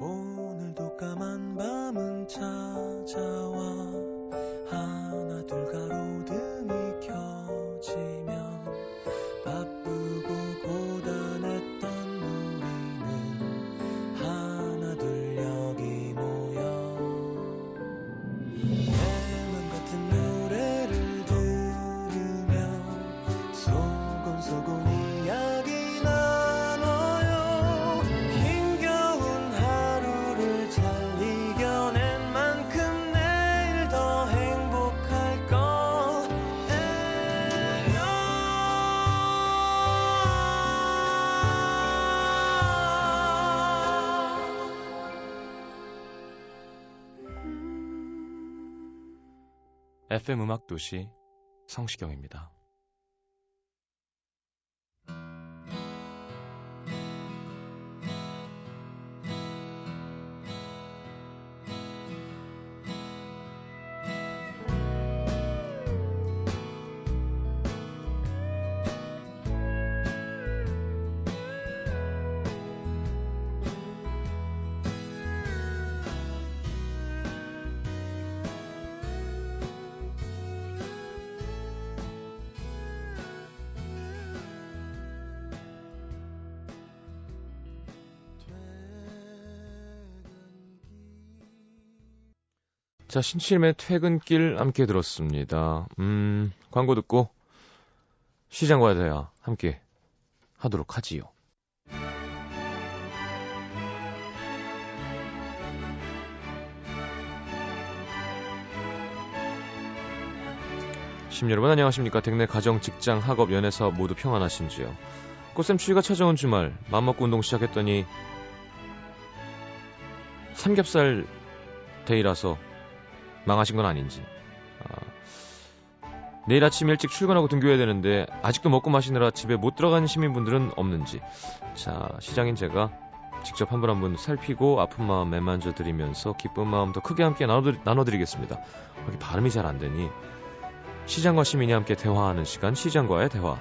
오늘도 까만 밤은 찾아와 FM 음악 도시 성시경입니다. 자, 신치림의 퇴근길 함께 들었습니다. 음, 광고 듣고 시장과 대화 함께 하도록 하지요. 심 여러분 안녕하십니까? 댁내 가정, 직장, 학업, 연애 사업 모두 평안하신지요? 꽃샘 추위가 찾아온 주말 맘먹고 운동 시작했더니 삼겹살 데이라서 망하신 건 아닌지. 아, 내일 아침 일찍 출근하고 등교해야 되는데 아직도 먹고 마시느라 집에 못 들어가는 시민분들은 없는지. 자, 시장인 제가 직접 한 분 한 분 살피고 아픈 마음 매만져 드리면서 기쁜 마음 더 크게 함께 나눠드리, 나눠드리 겠습니다. 여기 발음이 잘 안 되니 시장과 시민이 함께 대화하는 시간 시장과의 대화.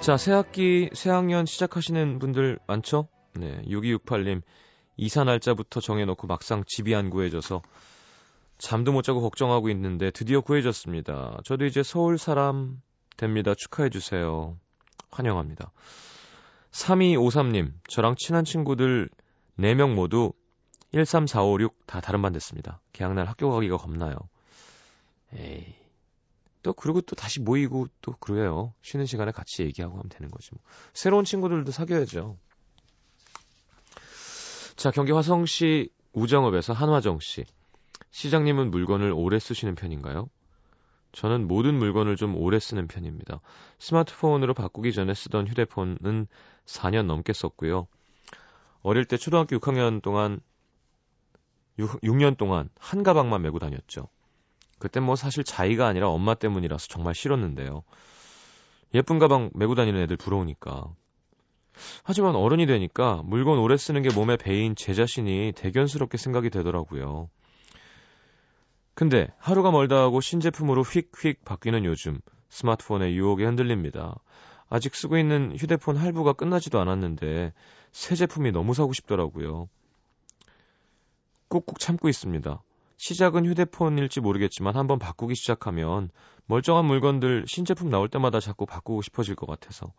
자, 새 학기, 새 학년 시작하시는 분들 많죠? 네, 6268님. 이사 날짜부터 정해놓고 막상 집이 안 구해져서 잠도 못 자고 걱정하고 있는데 드디어 구해졌습니다. 저도 이제 서울 사람 됩니다. 축하해 주세요. 환영합니다. 3253님, 저랑 친한 친구들 4명 모두 13456 다 다른 반 됐습니다. 개학날 학교 가기가 겁나요. 에이. 또 그리고 또 다시 모이고 또 그래요. 쉬는 시간에 같이 얘기하고 하면 되는 거지 뭐. 새로운 친구들도 사귀어야죠. 자, 경기 화성시 우정읍에서 한화정 씨. 시장님은 물건을 오래 쓰시는 편인가요? 저는 모든 물건을 좀 오래 쓰는 편입니다. 스마트폰으로 바꾸기 전에 쓰던 휴대폰은 4년 넘게 썼고요. 어릴 때 초등학교 6학년 동안 6, 6년 동안 한 가방만 메고 다녔죠. 그때 뭐 사실 자의가 아니라 엄마 때문이라서 정말 싫었는데요. 예쁜 가방 메고 다니는 애들 부러우니까. 하지만 어른이 되니까 물건 오래 쓰는 게 몸에 배인 제 자신이 대견스럽게 생각이 되더라고요. 근데 하루가 멀다 하고 신제품으로 휙휙 바뀌는 요즘 스마트폰의 유혹에 흔들립니다. 아직 쓰고 있는 휴대폰 할부가 끝나지도 않았는데 새 제품이 너무 사고 싶더라고요. 꾹꾹 참고 있습니다. 시작은 휴대폰일지 모르겠지만 한번 바꾸기 시작하면 멀쩡한 물건들 신제품 나올 때마다 자꾸 바꾸고 싶어질 것 같아서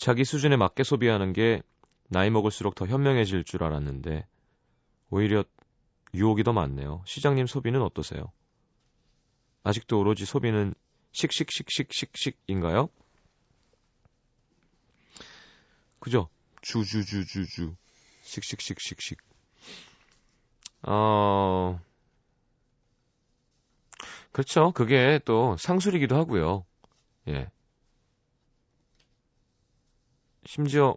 자기 수준에 맞게 소비하는 게 나이 먹을수록 더 현명해질 줄 알았는데 오히려 유혹이 더 많네요. 시장님 소비는 어떠세요? 아직도 오로지 소비는 씩씩씩씩씩씩인가요? 그죠? 주주주주주 씩씩씩씩씩 어 그렇죠. 그게 또 상술이기도 하고요. 예. 심지어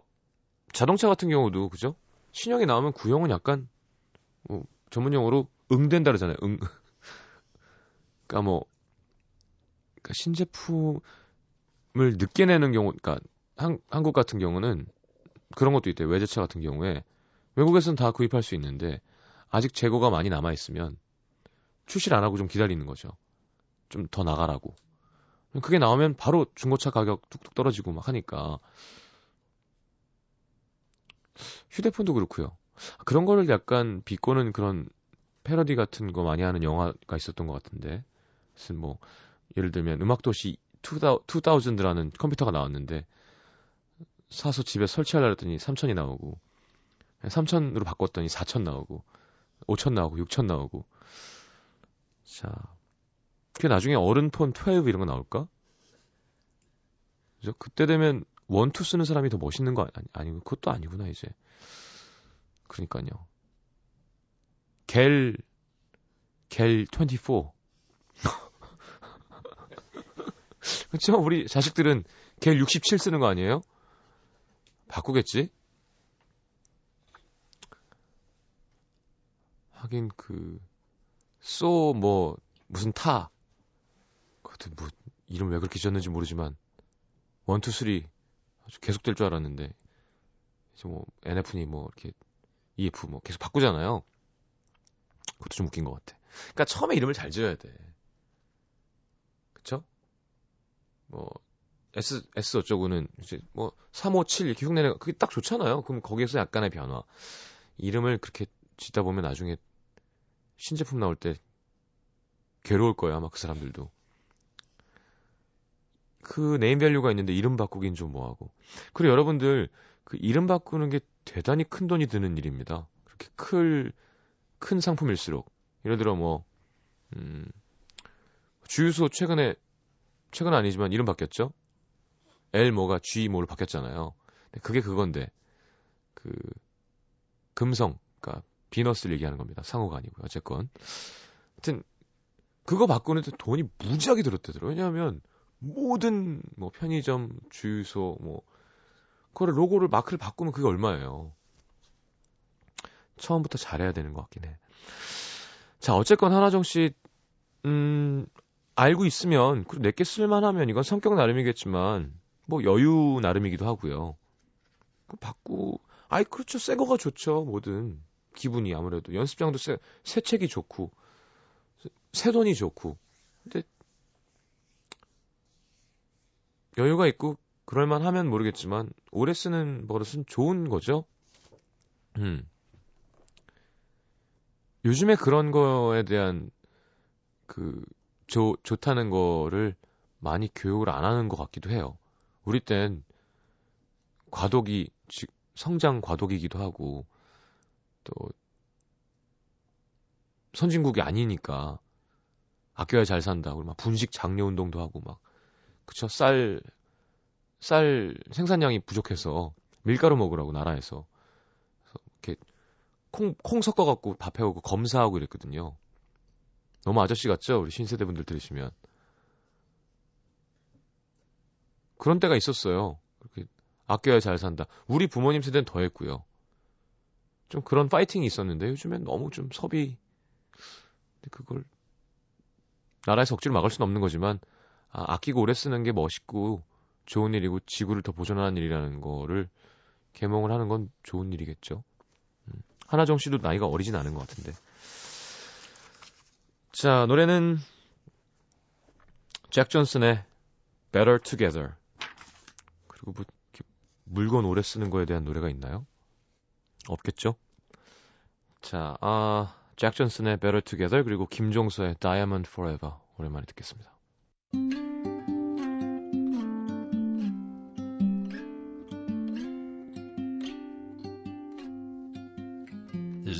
자동차 같은 경우도 그죠? 신형이 나오면 구형은 약간 뭐 전문 용어로 응된다 그러잖아요. 응. 그러니까 뭐 그러니까 신제품을 늦게 내는 경우 그러니까 한, 한국 같은 경우는 그런 것도 있대요. 외제차 같은 경우에 외국에서는 다 구입할 수 있는데 아직 재고가 많이 남아 있으면 출시를 안 하고 좀 기다리는 거죠. 좀 더 나가라고. 그게 나오면 바로 중고차 가격 뚝뚝 떨어지고 막 하니까 휴대폰도 그렇고요. 그런 거를 약간 비꼬는 그런 패러디 같은 거 많이 하는 영화가 있었던 것 같은데. 무슨 뭐 예를 들면 음악도시 2000라는 컴퓨터가 나왔는데 사서 집에 설치하려 했더니 3000이 나오고 3000으로 바꿨더니 4000 나오고 5000 나오고 6000 나오고 자 그게 나중에 어른폰 12 이런 거 나올까? 그죠? 그때 되면 원투 쓰는 사람이 더 멋있는 거 아니, 아니고 그것도 아니구나 이제 그러니까요 갤, 갤 24. 그쵸? 우리 자식들은 갤 67 쓰는 거 아니에요? 바꾸겠지? 하긴 그, 쏘, 뭐, 무슨 타. 그것도 뭐, 이름 왜 그렇게 지었는지 모르지만, one two three 계속 될 줄 알았는데, 이제 뭐, NF니 뭐, 이렇게, EF 뭐, 계속 바꾸잖아요. 그것도 좀 웃긴 것 같아. 그러니까 처음에 이름을 잘 지어야 돼. 그쵸? 뭐, S, S 어쩌고는 이제 뭐, 357 이렇게 흉내내, 그게 딱 좋잖아요. 그럼 거기에서 약간의 변화. 이름을 그렇게 짓다 보면 나중에 신제품 나올 때 괴로울 거야, 아마 그 사람들도. 그 네임 밸류가 있는데 이름 바꾸긴 좀 뭐하고. 그리고 여러분들 그 이름 바꾸는 게 대단히 큰 돈이 드는 일입니다. 그렇게 클 큰 상품일수록 예를 들어 뭐 음, 주유소 최근에 최근 아니지만 이름 바뀌었죠. L 뭐가 G 뭐로 바뀌었잖아요. 그게 그건데 그 금성 그러니까 비너스를 얘기하는 겁니다. 상호가 아니고요. 어쨌건 하여튼 그거 바꾸는데 돈이 무지하게 들었대더라고요. 왜냐하면 모든 뭐 편의점, 주유소 뭐 그거를 로고를 마크를 바꾸면 그게 얼마예요. 처음부터 잘해야 되는 것 같긴 해. 자, 어쨌건 하나정 씨, 음, 알고 있으면, 그리고 내게 쓸만하면 이건 성격 나름이겠지만, 뭐 여유 나름이기도 하고요. 그 바꾸, 아이, 그렇죠. 새 거가 좋죠. 뭐든. 기분이 아무래도. 연습장도 새, 새 책이 좋고, 새 돈이 좋고. 근데, 여유가 있고, 그럴만 하면 모르겠지만, 오래 쓰는 버릇은 좋은 거죠. 음. 요즘에 그런 거에 대한 그 좋, 좋다는 거를 많이 교육을 안 하는 것 같기도 해요. 우리 땐 과도기, 성장 과도기이기도 하고, 또, 선진국이 아니니까, 아껴야 잘 산다. 그리고 막 분식 장려 운동도 하고, 막, 그쵸, 쌀, 쌀 생산량이 부족해서 밀가루 먹으라고, 나라에서. 이렇게 콩, 콩 섞어갖고 밥 해오고 검사하고 이랬거든요. 너무 아저씨 같죠? 우리 신세대 분들 들으시면. 그런 때가 있었어요. 그렇게 아껴야 잘 산다. 우리 부모님 세대는 더 했고요. 좀 그런 파이팅이 있었는데 요즘엔 너무 좀 섭이 그걸 나라의 석지를 막을 수는 없는 거지만 아, 아끼고 오래 쓰는 게 멋있고 좋은 일이고 지구를 더 보존하는 일이라는 거를 개몽을 하는 건 좋은 일이겠죠. 하나정 씨도 나이가 어리진 않은 것 같은데. 자, 노래는 잭 존슨의 Better Together. 그리고 뭐 물건 오래 쓰는 거에 대한 노래가 있나요? 없겠죠? 자, 아, 잭 존슨의 Better Together 그리고 김종서의 Diamond Forever 오랜만에 듣겠습니다.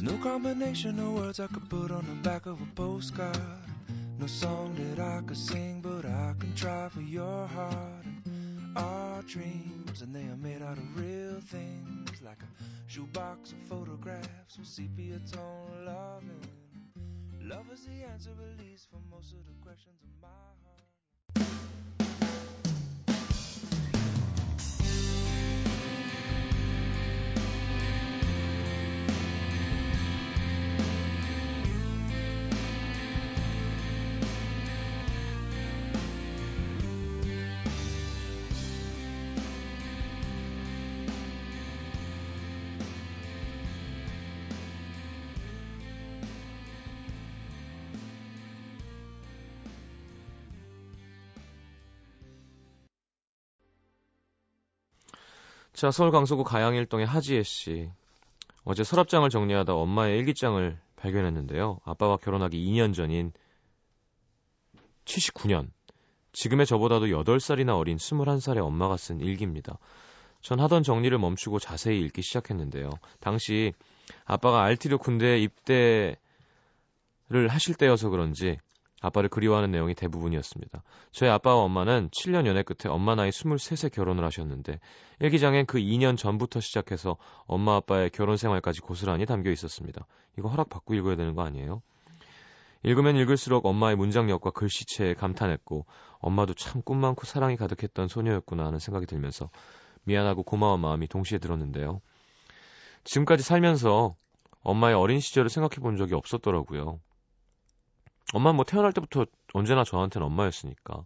No combination of words I could put on the back of a postcard. No song that I could sing, but I can try for your heart. And our dreams, and they are made out of real things, like a shoebox of photographs with sepia tone loving. Love is the answer, at least, for most of the questions in my heart. 자, 서울 강서구 가양일동의 하지혜 씨. 어제 서랍장을 정리하다 엄마의 일기장을 발견했는데요. 아빠와 결혼하기 2년 전인 79년. 지금의 저보다도 8살이나 어린 21살의 엄마가 쓴 일기입니다. 전 하던 정리를 멈추고 자세히 읽기 시작했는데요. 당시 아빠가 알티르 군대에 입대를 하실 때여서 그런지 아빠를 그리워하는 내용이 대부분이었습니다. 저희 아빠와 엄마는 7년 연애 끝에 엄마 나이 23세 결혼을 하셨는데 일기장엔 그 2년 전부터 시작해서 엄마 아빠의 결혼 생활까지 고스란히 담겨 있었습니다. 이거 허락 받고 읽어야 되는 거 아니에요? 읽으면 읽을수록 엄마의 문장력과 글씨체에 감탄했고 엄마도 참 꿈 많고 사랑이 가득했던 소녀였구나 하는 생각이 들면서 미안하고 고마운 마음이 동시에 들었는데요. 지금까지 살면서 엄마의 어린 시절을 생각해 본 적이 없었더라고요. 엄마는 뭐 태어날 때부터 언제나 저한테는 엄마였으니까.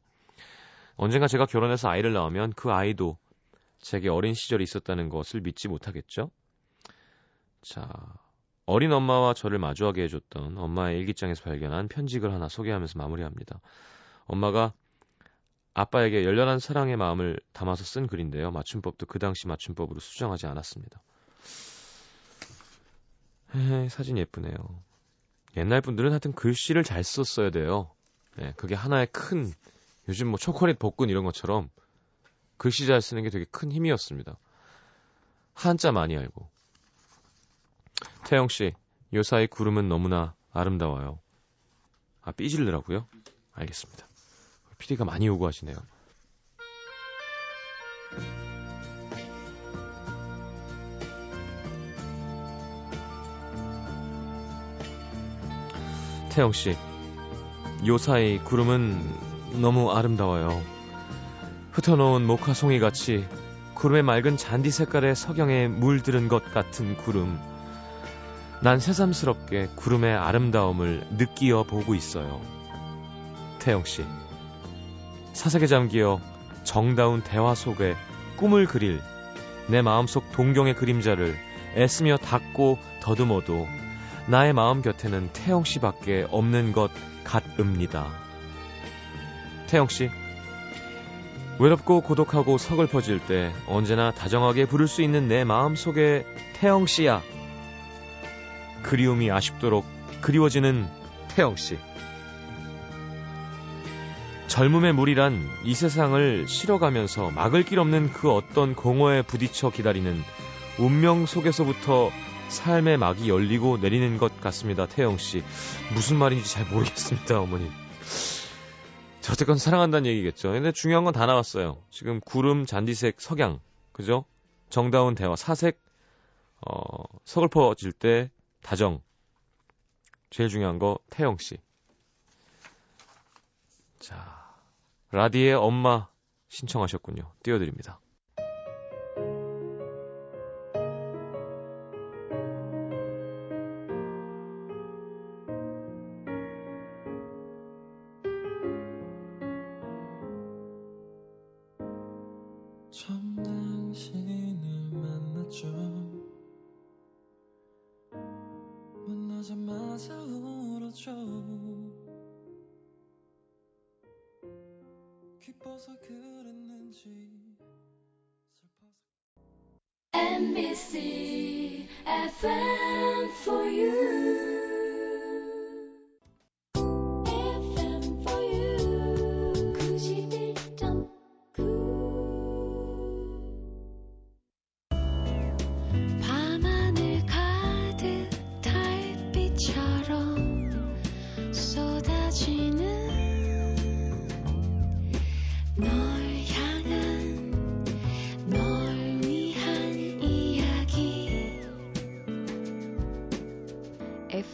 언젠가 제가 결혼해서 아이를 낳으면 그 아이도 제게 어린 시절이 있었다는 것을 믿지 못하겠죠? 자, 어린 엄마와 저를 마주하게 해줬던 엄마의 일기장에서 발견한 편지글 하나 소개하면서 마무리합니다. 엄마가 아빠에게 열렬한 사랑의 마음을 담아서 쓴 글인데요. 맞춤법도 그 당시 맞춤법으로 수정하지 않았습니다. 사진 예쁘네요. 옛날 분들은 하여튼 글씨를 잘 썼어야 돼요. 네, 그게 하나의 큰 요즘 뭐 초콜릿 복근 이런 것처럼 글씨 잘 쓰는 게 되게 큰 힘이었습니다. 한자 많이 알고. 태영 씨, 요사이 구름은 너무나 아름다워요. 아, 삐질르라고요? 알겠습니다. 피디가 많이 요구하시네요. 태영 씨, 요사이 구름은 너무 아름다워요. 흩어놓은 모카송이 같이 구름의 맑은 잔디 색깔의 석영에 물들은 것 같은 구름. 난 새삼스럽게 구름의 아름다움을 느끼어 보고 있어요. 태영 씨, 사색에 잠기어 정다운 대화 속에 꿈을 그릴 내 마음속 동경의 그림자를 애쓰며 닦고 더듬어도 나의 마음 곁에는 태영 씨밖에 없는 것 같읍니다. 태영 씨, 외롭고 고독하고 서글퍼질 때 언제나 다정하게 부를 수 있는 내 마음 속에 태영 씨야. 그리움이 아쉽도록 그리워지는 태영 씨. 젊음의 물이란 이 세상을 실어가면서 막을 길 없는 그 어떤 공허에 부딪혀 기다리는 운명 속에서부터 삶의 막이 열리고 내리는 것 같습니다. 태영 씨. 무슨 말인지 잘 모르겠습니다, 어머니. 저 어쨌건 사랑한다는 얘기겠죠. 근데 중요한 건 다 나왔어요. 지금 구름, 잔디색, 석양. 그죠? 정다운 대화, 사색, 어, 서글퍼질 때 다정. 제일 중요한 거 태영 씨. 자, 라디의 엄마 신청하셨군요. 띄워드립니다. 처음 당신을 만났죠 만나자마자 울었죠 기뻐서 그랬는지 슬퍼서 NBC FM for you.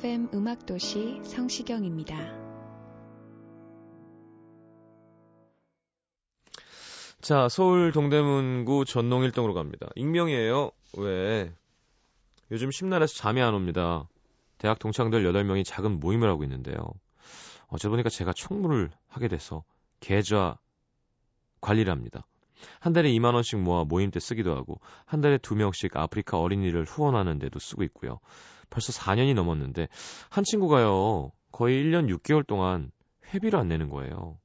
FM 음악도시 성시경입니다. 자, 서울 동대문구 전농일동으로 갑니다. 익명이에요. 왜? 요즘 심날에서 잠이 안 옵니다. 대학 동창들 8명이 작은 모임을 하고 있는데요. 어제 보니까 제가 총무를 하게 돼서 계좌 관리를 합니다. 한 달에 2만 원씩 모아 모임 때 쓰기도 하고 한 달에 2명씩 아프리카 어린이를 후원하는 데도 쓰고 있고요. 벌써 4년이 넘었는데 한 친구가요. 거의 1년 6개월 동안 회비를 안 내는 거예요.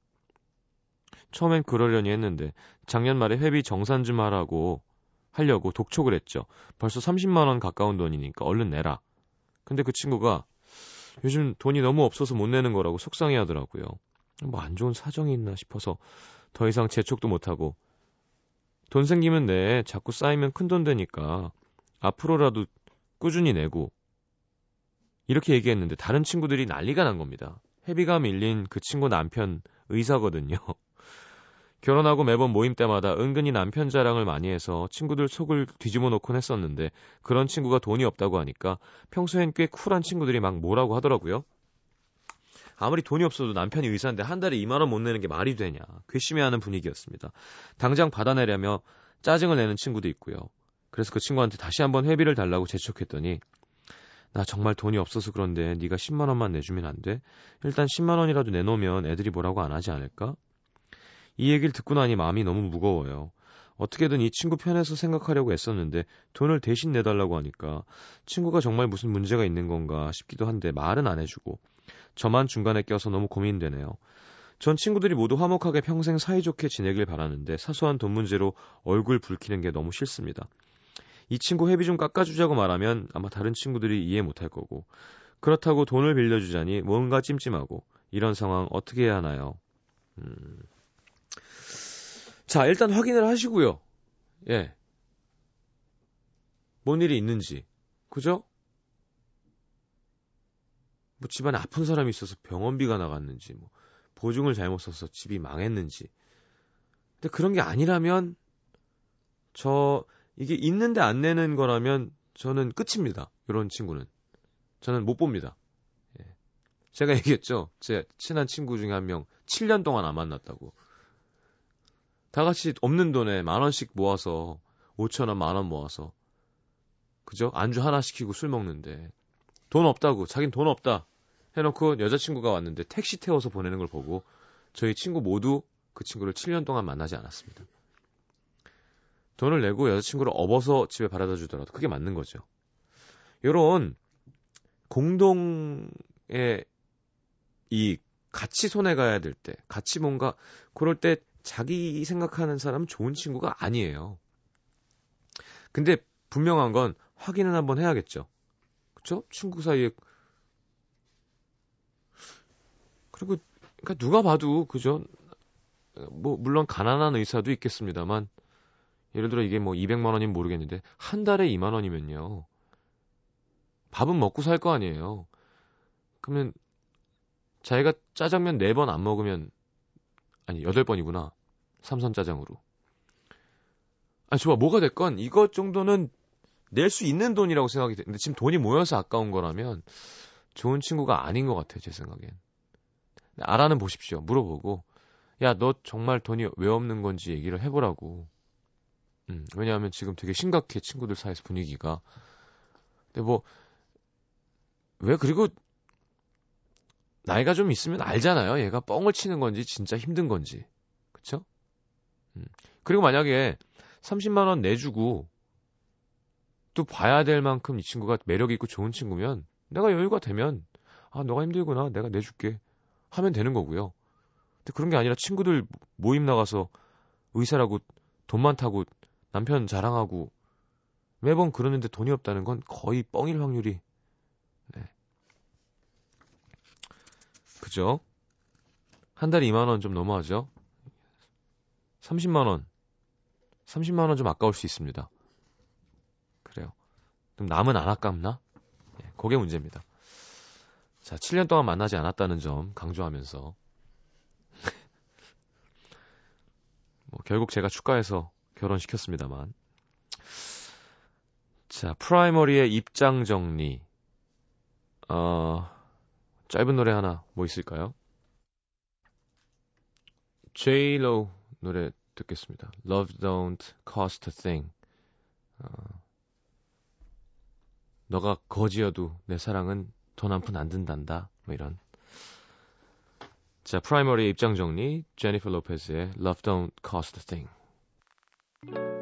처음엔 그러려니 했는데 작년 말에 회비 정산 좀 하라고 하려고 독촉을 했죠. 벌써 30만 원 가까운 돈이니까 얼른 내라. 근데 그 친구가 요즘 돈이 너무 없어서 못 내는 거라고 속상해 하더라고요. 뭐 안 좋은 사정이 있나 싶어서 더 이상 재촉도 못하고 돈 생기면 내 자꾸 쌓이면 큰 돈 되니까 앞으로라도 꾸준히 내고 이렇게 얘기했는데 다른 친구들이 난리가 난 겁니다. 회비가 밀린 그 친구 남편 의사거든요. 결혼하고 매번 모임 때마다 은근히 남편 자랑을 많이 해서 친구들 속을 뒤집어 놓곤 했었는데 그런 친구가 돈이 없다고 하니까 평소엔 꽤 쿨한 친구들이 막 뭐라고 하더라고요. 아무리 돈이 없어도 남편이 의사인데 한 달에 2만 원 못 내는 게 말이 되냐. 괘씸해하는 분위기였습니다. 당장 받아내려며 짜증을 내는 친구도 있고요. 그래서 그 친구한테 다시 한번 회비를 달라고 재촉했더니 나 정말 돈이 없어서 그런데 네가 10만 원만 내주면 안 돼? 일단 10만 원이라도 내놓으면 애들이 뭐라고 안 하지 않을까? 이 얘기를 듣고 나니 마음이 너무 무거워요. 어떻게든 이 친구 편에서 생각하려고 애썼는데 돈을 대신 내달라고 하니까 친구가 정말 무슨 문제가 있는 건가 싶기도 한데 말은 안 해주고 저만 중간에 껴서 너무 고민되네요. 전 친구들이 모두 화목하게 평생 사이좋게 지내길 바라는데 사소한 돈 문제로 얼굴 붉히는 게 너무 싫습니다. 이 친구 회비 좀 깎아주자고 말하면 아마 다른 친구들이 이해 못할 거고 그렇다고 돈을 빌려주자니 뭔가 찜찜하고 이런 상황 어떻게 해야 하나요? 음... 자 일단 확인을 하시고요. 예. 뭔 일이 있는지 그죠? 뭐 집안에 아픈 사람이 있어서 병원비가 나갔는지 뭐 보증을 잘못 써서 집이 망했는지 근데 그런 게 아니라면 저 이게 있는데 안 내는 거라면 저는 끝입니다. 이런 친구는 저는 못 봅니다. 예. 제가 얘기했죠. 제 친한 친구 중에 한 명 7년 동안 안 만났다고. 다 같이 없는 돈에 만 원씩 모아서 5천 원, 만 원 모아서 그죠? 안주 하나 시키고 술 먹는데 돈 없다고 자긴 돈 없다 해놓고 여자친구가 왔는데 택시 태워서 보내는 걸 보고 저희 친구 모두 그 친구를 7년 동안 만나지 않았습니다. 돈을 내고 여자친구를 업어서 집에 바라다 주더라도 그게 맞는 거죠. 요런 공동의 이 같이 손에 가야 될 때, 같이 뭔가 그럴 때 자기 생각하는 사람은 좋은 친구가 아니에요. 근데 분명한 건 확인은 한번 해야겠죠. 그쵸? 친구 사이에 그리고 그러니까 누가 봐도 그죠? 뭐 물론 가난한 의사도 있겠습니다만 예를 들어 이게 뭐 200만 원이면 모르겠는데 한 달에 2만 원이면요. 밥은 먹고 살 거 아니에요. 그러면 자기가 짜장면 4번 안 먹으면 아니 8번이구나. 삼선 짜장으로. 아니 좋아 뭐가 됐건 이것 정도는 낼 수 있는 돈이라고 생각이 되는데 지금 돈이 모여서 아까운 거라면 좋은 친구가 아닌 것 같아요 제 생각엔. 알아는 보십시오. 물어보고 야 너 정말 돈이 왜 없는 건지 얘기를 해보라고. 음, 왜냐하면 지금 되게 심각해 친구들 사이에서 분위기가. 근데 뭐 왜 그리고 나이가 좀 있으면 알잖아요. 얘가 뻥을 치는 건지 진짜 힘든 건지. 그쵸? 음. 그리고 만약에 30만 원 내주고 또 봐야 될 만큼 이 친구가 매력 있고 좋은 친구면 내가 여유가 되면 아 너가 힘들구나 내가 내줄게 하면 되는 거고요. 근데 그런 게 아니라 친구들 모임 나가서 의사라고 돈 많다고 남편 자랑하고 매번 그러는데 돈이 없다는 건 거의 뻥일 확률이 네. 그죠? 한 달에 2만 원 좀 넘어가죠? 30만 원. 30만 원 좀 아까울 수 있습니다. 그럼 남은 안 아깝나? 예, 그게 문제입니다. 자, 7년 동안 만나지 않았다는 점 강조하면서 뭐 결국 제가 축가해서 결혼시켰습니다만 자, 프라이머리의 입장 정리 어, 짧은 노래 하나 뭐 있을까요? J.Lo 노래 듣겠습니다. Love don't cost a thing. 어, 너가 거지여도 내 사랑은 돈 한 푼 안 든단다. 뭐 이런. 자, 프라이머리 입장 정리. 제니퍼 로페즈의 Love don't cost a thing.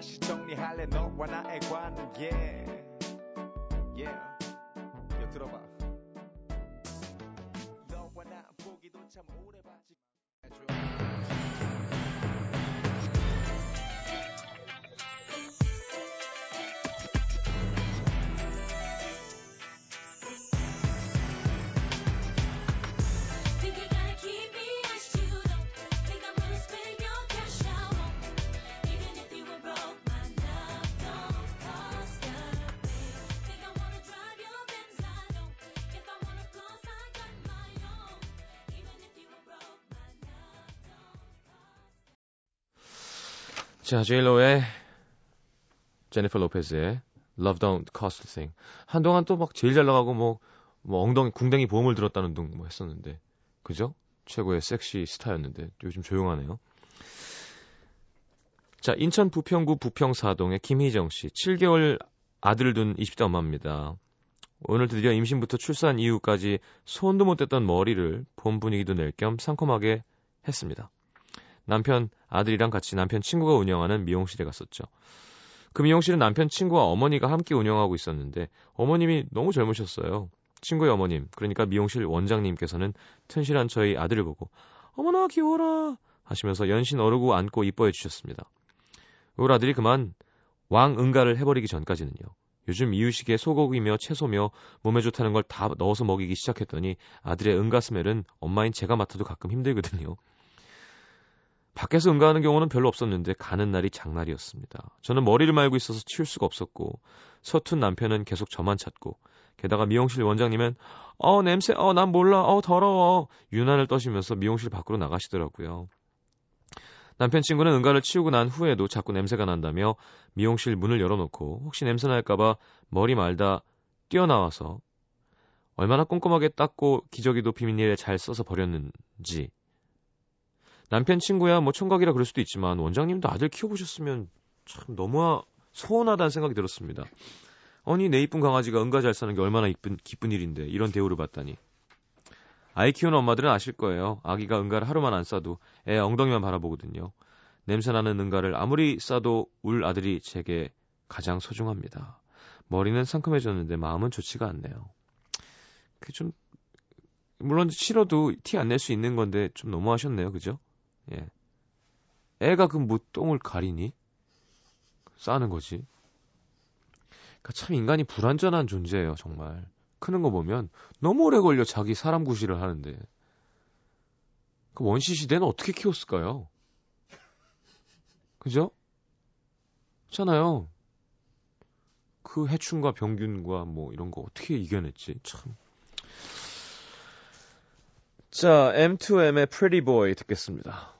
다시 정리할래? 너와 나의 관계 자, 제일로의 제니퍼 로페즈의 Love Don't Cost a Thing. 한동안 또 막 제일 잘 나가고 뭐, 뭐 엉덩이, 궁뎅이 보험을 들었다는 둥 뭐 했었는데. 그죠? 최고의 섹시 스타였는데 요즘 조용하네요. 자, 인천 부평구 부평사동의 김희정 씨. 7개월 아들을 둔 20대 엄마입니다. 오늘 드디어 임신부터 출산 이후까지 손도 못 댔던 머리를 봄 분위기도 낼 겸 상콤하게 했습니다. 남편 아들이랑 같이 남편 친구가 운영하는 미용실에 갔었죠. 그 미용실은 남편 친구와 어머니가 함께 운영하고 있었는데 어머님이 너무 젊으셨어요. 친구의 어머님, 그러니까 미용실 원장님께서는 튼실한 저희 아들을 보고 어머나 귀여워라 하시면서 연신 어르고 안고 이뻐해 주셨습니다. 우리 아들이 그만 왕응가를 해버리기 전까지는요. 요즘 이유식에 소고기며 채소며 몸에 좋다는 걸 다 넣어서 먹이기 시작했더니 아들의 응가 스멜은 엄마인 제가 맡아도 가끔 힘들거든요. 밖에서 응가하는 경우는 별로 없었는데 가는 날이 장날이었습니다. 저는 머리를 말고 있어서 치울 수가 없었고 서툰 남편은 계속 저만 찾고 게다가 미용실 원장님은 어 냄새 어 난 몰라 어 더러워 유난을 떠시면서 미용실 밖으로 나가시더라고요. 남편 친구는 응가를 치우고 난 후에도 자꾸 냄새가 난다며 미용실 문을 열어놓고 혹시 냄새 날까봐 머리 말다 뛰어나와서 얼마나 꼼꼼하게 닦고 기저귀도 비닐에 잘 써서 버렸는지 남편 친구야 뭐 총각이라 그럴 수도 있지만 원장님도 아들 키워보셨으면 참 너무 서운하다는 생각이 들었습니다. 아니 내 이쁜 강아지가 응가 잘 사는 게 얼마나 이쁜 기쁜 일인데 이런 대우를 받다니. 아이 키우는 엄마들은 아실 거예요. 아기가 응가를 하루만 안 싸도 애 엉덩이만 바라보거든요. 냄새나는 응가를 아무리 싸도 울 아들이 제게 가장 소중합니다. 머리는 상큼해졌는데 마음은 좋지가 않네요. 그 좀 물론 싫어도 티 안 낼 수 있는 건데 좀 너무하셨네요. 그죠? 예. 애가 그 뭐 똥을 가리니? 싸는 거지. 그러니까 참 인간이 불완전한 존재예요, 정말. 크는 거 보면 너무 오래 걸려 자기 사람 구실을 하는데. 그 원시 시대는 어떻게 키웠을까요? 그죠? 잖아요. 그 해충과 병균과 뭐 이런 거 어떻게 이겨냈지? 참. 자, M2M의 Pretty Boy 듣겠습니다.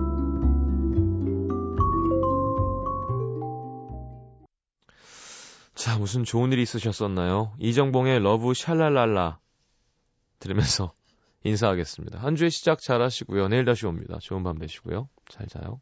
자, 무슨 좋은 일이 있으셨었나요? 이정봉의 Love 샬랄랄라 들으면서 인사하겠습니다. 한 주의 시작 잘 하시고요. 내일 다시 옵니다. 좋은 밤 되시고요. 잘 자요.